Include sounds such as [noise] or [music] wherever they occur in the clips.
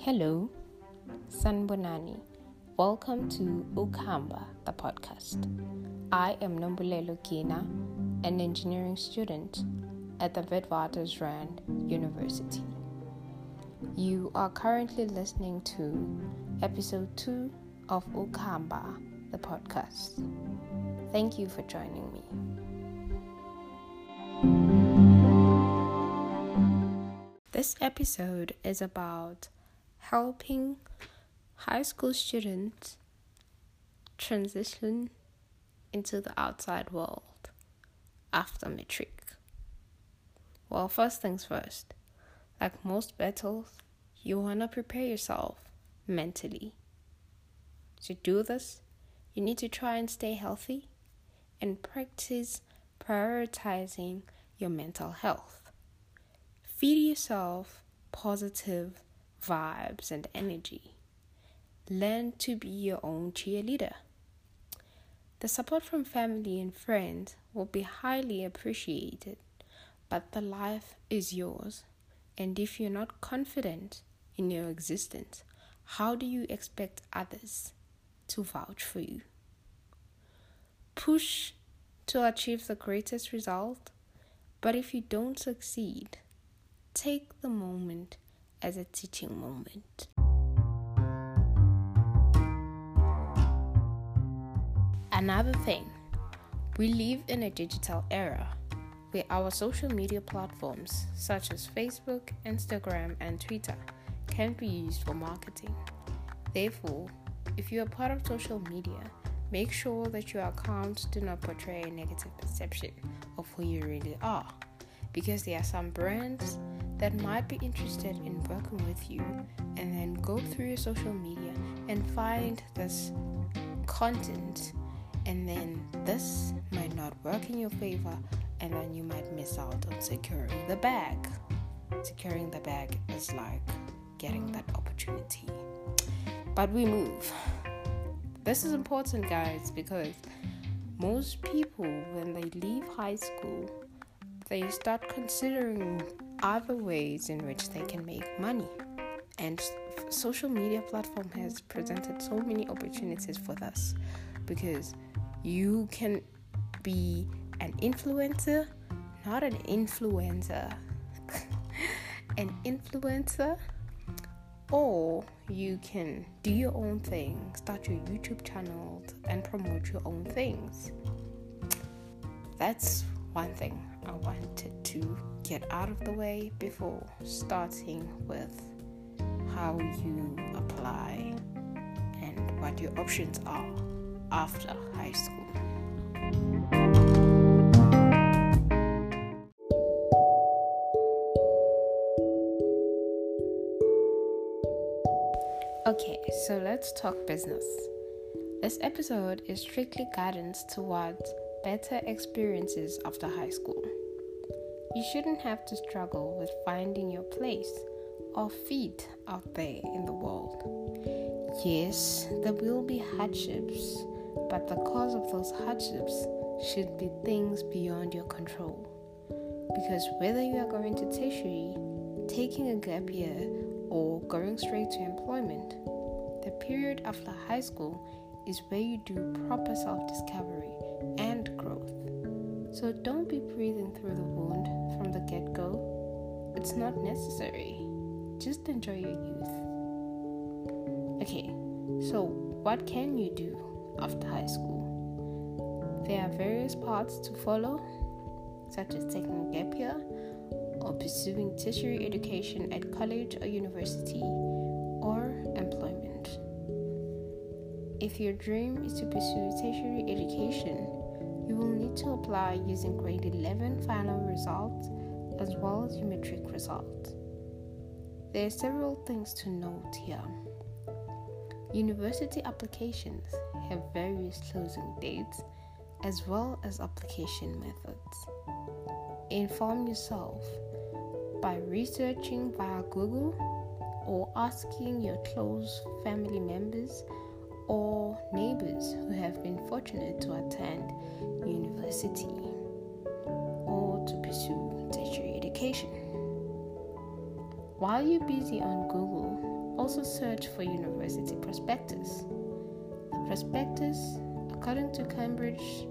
Hello, Sanbonani. Welcome to Ukamba, the podcast. I am Nombulelo Kina, an engineering student at the Witwatersrand University. You are currently listening to episode 2 of Ukamba, the podcast. Thank you for joining me. This episode is about helping high school students transition into the outside world after matric. Well, first things first, like most battles, you want to prepare yourself mentally. To do this, you need to try and stay healthy and practice prioritizing your mental health. Feed yourself positive vibes and energy. Learn to be your own cheerleader. The support from family and friends will be highly appreciated, but the life is yours. And if you're not confident in your existence, how do you expect others to vouch for you? Push to achieve the greatest result, but if you don't succeed, take the moment as a teaching moment. Another thing, we live in a digital era where our social media platforms such as Facebook, Instagram, and Twitter can be used for marketing. Therefore, if you are part of social media, make sure that your accounts do not portray a negative perception of who you really are because there are some brands that might be interested in working with you and then go through your social media and find this content. And then this might not work in your favor and then you might miss out on securing the bag. Securing the bag is like getting that opportunity. But we move. This is important guys because most people when they leave high school they start considering other ways in which they can make money. And social media platform has presented so many opportunities for us because you can be an influencer, not an influencer, [laughs] an influencer, or you can do your own thing, start your YouTube channel, and promote your own things. That's one thing I wanted to get out of the way before starting with how you apply and what your options are after high school. Okay, so let's talk business. This episode is strictly guidance towards better experiences after high school. You shouldn't have to struggle with finding your place or feet out there in the world. Yes, there will be hardships, but the cause of those hardships should be things beyond your control. Because whether you are going to tertiary, taking a gap year, or going straight to employment, the period after high school is where you do proper self discovery and. So don't be breathing through the wound from the get go. It's not necessary. Just enjoy your youth. Okay, so what can you do after high school? There are various paths to follow, such as taking a gap year or pursuing tertiary education at college or university or employment. If your dream is to pursue tertiary education, to apply using grade 11 final results as well as your matric results. There are several things to note here. University applications have various closing dates as well as application methods. Inform yourself by researching via Google or asking your close family members or neighbors who have been fortunate to attend university or to pursue tertiary education. While you're busy on Google also search for university prospectus. The prospectus, according to Cambridge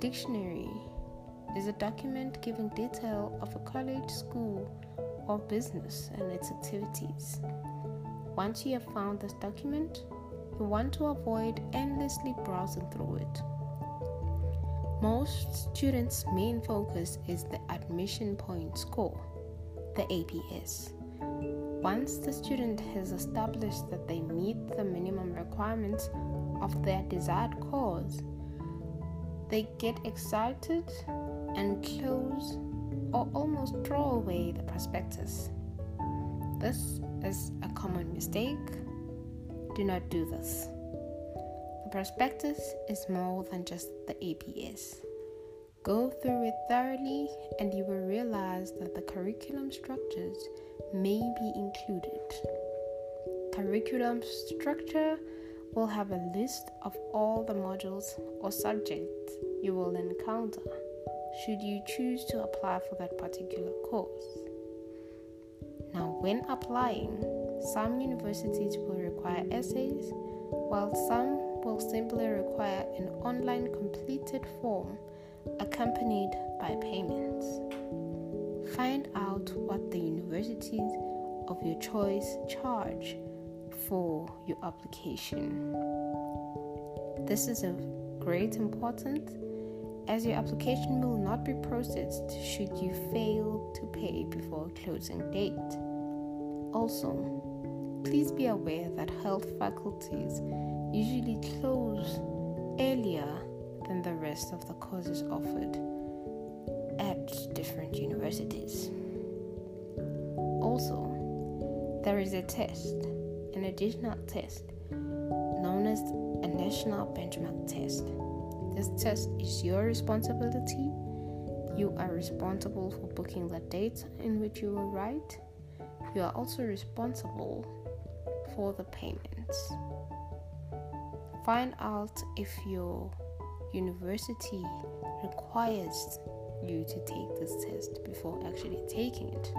Dictionary, is a document giving detail of a college, school, or business and its activities. Once you have found this document, you want to avoid endlessly browsing through it. Most students' main focus is the admission point score, the APS. Once the student has established that they meet the minimum requirements of their desired course, they get excited and close or almost throw away the prospectus. This is a common mistake. Do not do this. The prospectus is more than just the APS. Go through it thoroughly, and you will realize that the curriculum structures may be included. Curriculum structure will have a list of all the modules or subjects you will encounter should you choose to apply for that particular course. Now, when applying, some universities will require essays, while some will simply require an online completed form accompanied by payments. Find out what the universities of your choice charge for your application. This is of great importance as your application will not be processed should you fail to pay before closing date. Also, please be aware that health faculties usually close earlier than the rest of the courses offered at different universities. Also, there is a test, an additional test, known as a national benchmark test. This test is your responsibility. You are responsible for booking the date in which you will write. You are also responsible for the payments. Find out if your university requires you to take this test before actually taking it.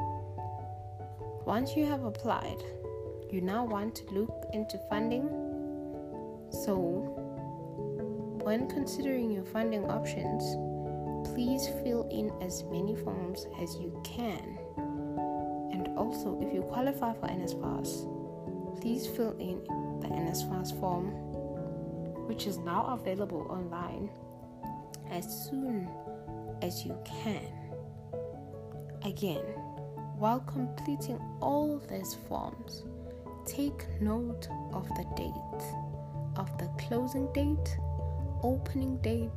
Once you have applied, you now want to look into funding. So, when considering your funding options, please fill in as many forms as you can. And also, if you qualify for NSFAS, please fill in the NSFAS form, which is now available online, as soon as you can. Again, while completing all these forms, take note of the date, of the closing date, opening date,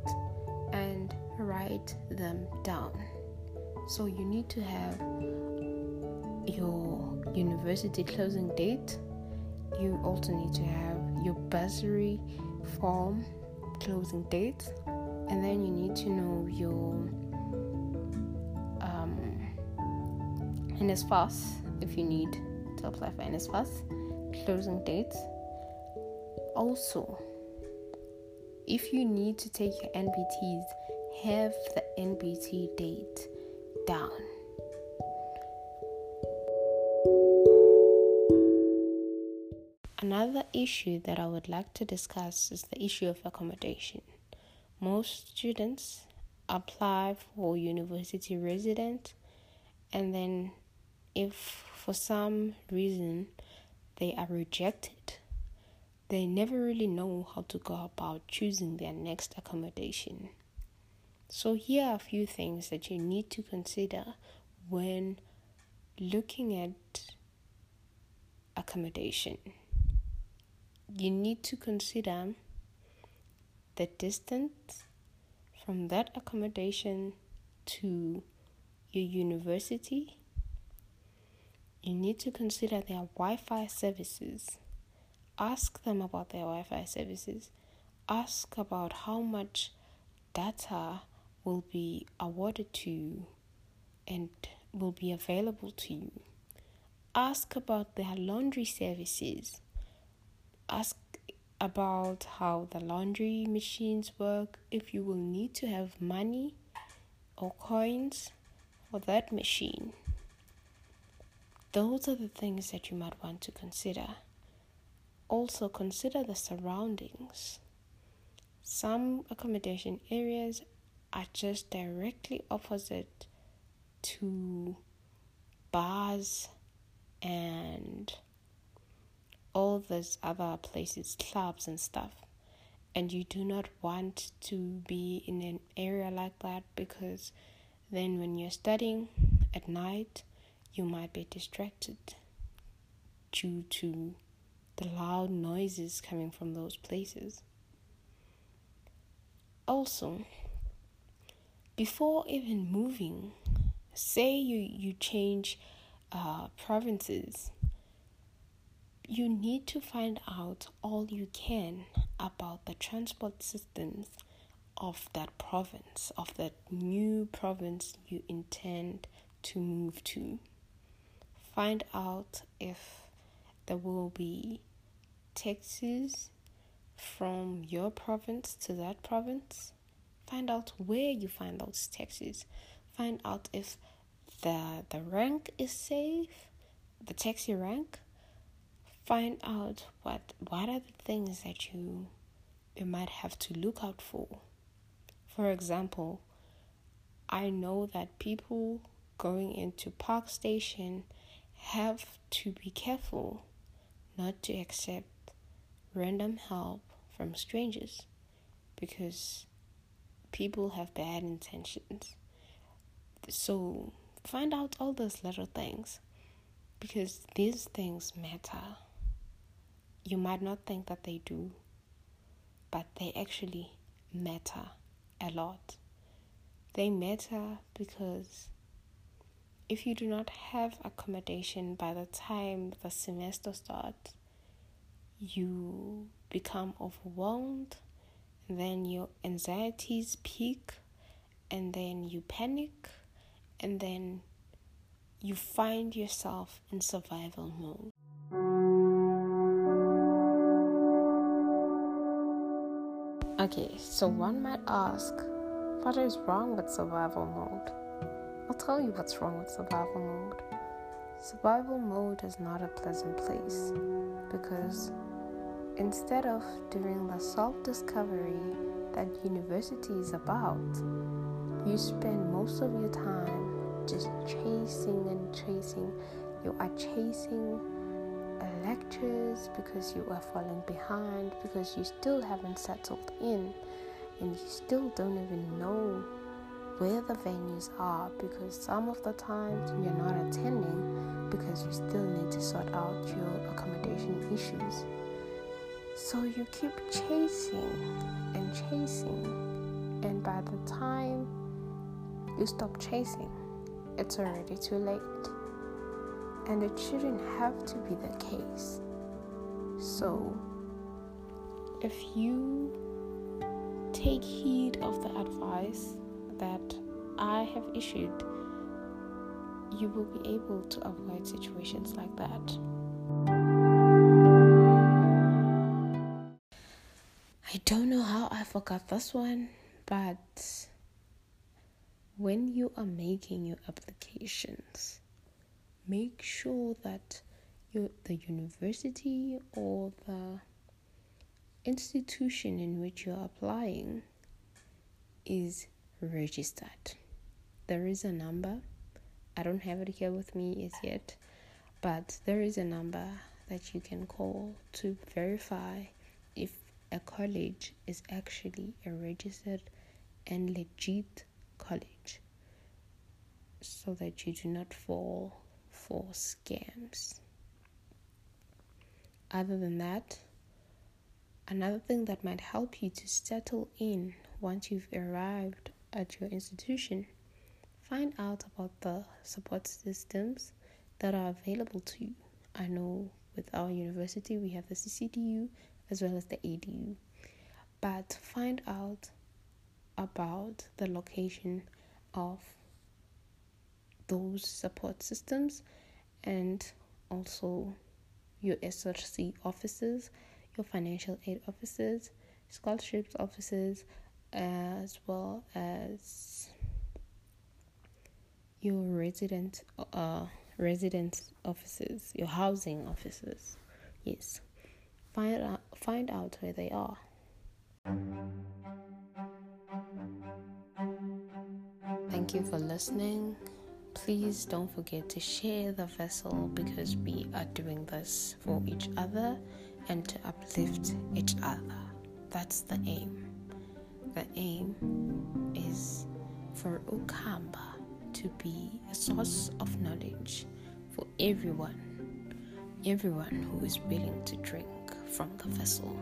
and write them down. So you need to have your university closing date. You also need to have your bursary form closing date, and then you need to know your um, NSFAS if you need to apply for NSFAS closing date. Also, if you need to take your NBTs, have the NBT date down. Another issue that I would like to discuss is the issue of accommodation. Most students apply for university resident and then if for some reason they are rejected they never really know how to go about choosing their next accommodation. So, here are a few things that you need to consider when looking at accommodation. You need to consider the distance from that accommodation to your university. You need to consider their Wi Fi services ask them about their Wi Fi services, ask about how much data will be awarded to you and will be available to you. Ask about their laundry services. Ask about how the laundry machines work, if you will need to have money or coins for that machine. those are the things that you might want to consider. Also, consider the surroundings. Some accommodation areas are just directly opposite to bars and all those other places, clubs and stuff. And you do not want to be in an area like that because then when you're studying at night, you might be distracted due to the loud noises coming from those places. Also, before even moving, say you, you change uh, provinces, you need to find out all you can about the transport systems of that province, of that new province you intend to move to. Find out if there will be taxis from your province to that province. Find out where you find those taxis. Find out if the the rank is safe, the taxi rank. Find out what what are the things that you you might have to look out for. For example, I know that people going into Park Station have to be careful not to accept random help from strangers because people have bad intentions. So find out all those little things because these things matter. You might not think that they do, but they actually matter a lot. They matter because if you do not have accommodation by the time the semester starts, you become overwhelmed, then your anxieties peak, and then you panic, and then you find yourself in survival mode. Okay, so one might ask, what is wrong with survival mode? I'll tell you what's wrong with survival mode. Survival mode is not a pleasant place because instead of doing the self discovery that university is about, you spend most of your time just chasing and chasing. You are chasing lectures because you are falling behind, because you still haven't settled in, and you still don't even know where the venues are because some of the times you're not attending because you still need to sort out your accommodation issues. So you keep chasing and chasing, and by the time you stop chasing, it's already too late. And it shouldn't have to be the case. So, if you take heed of the advice that I have issued, you will be able to avoid situations like that. I don't know how I forgot this one, but when you are making your applications, make sure that you, the university or the institution in which you're applying is registered. There is a number. I don't have it here with me as yet, but there is a number that you can call to verify if a college is actually a registered and legit college so that you do not fall for scams. Other than that, another thing that might help you to settle in once you've arrived at your institution, find out about the support systems that are available to you. I know with our university we have the CCDU as well as the ADU, but find out about the location of those support systems and also your SRC offices, your financial aid offices, scholarships offices, as well as your resident uh, residence officers, your housing offices. Yes, find out find out where they are. Thank you for listening. Please don't forget to share the vessel because we are doing this for each other and to uplift each other. That's the aim. The aim is for Ukamba to be a source of knowledge for everyone, everyone who is willing to drink from the vessel.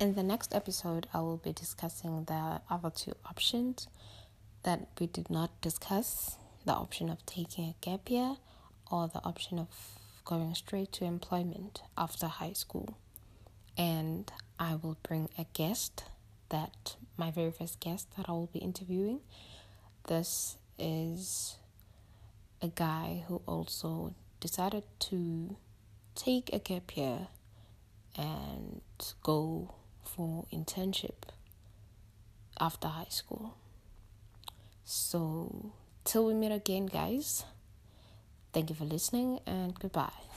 In the next episode, I will be discussing the other two options that we did not discuss the option of taking a gap year or the option of going straight to employment after high school. And I will bring a guest that my very first guest that I will be interviewing. This is a guy who also decided to take a gap year and go for internship after high school. So, till we meet again, guys, thank you for listening and goodbye.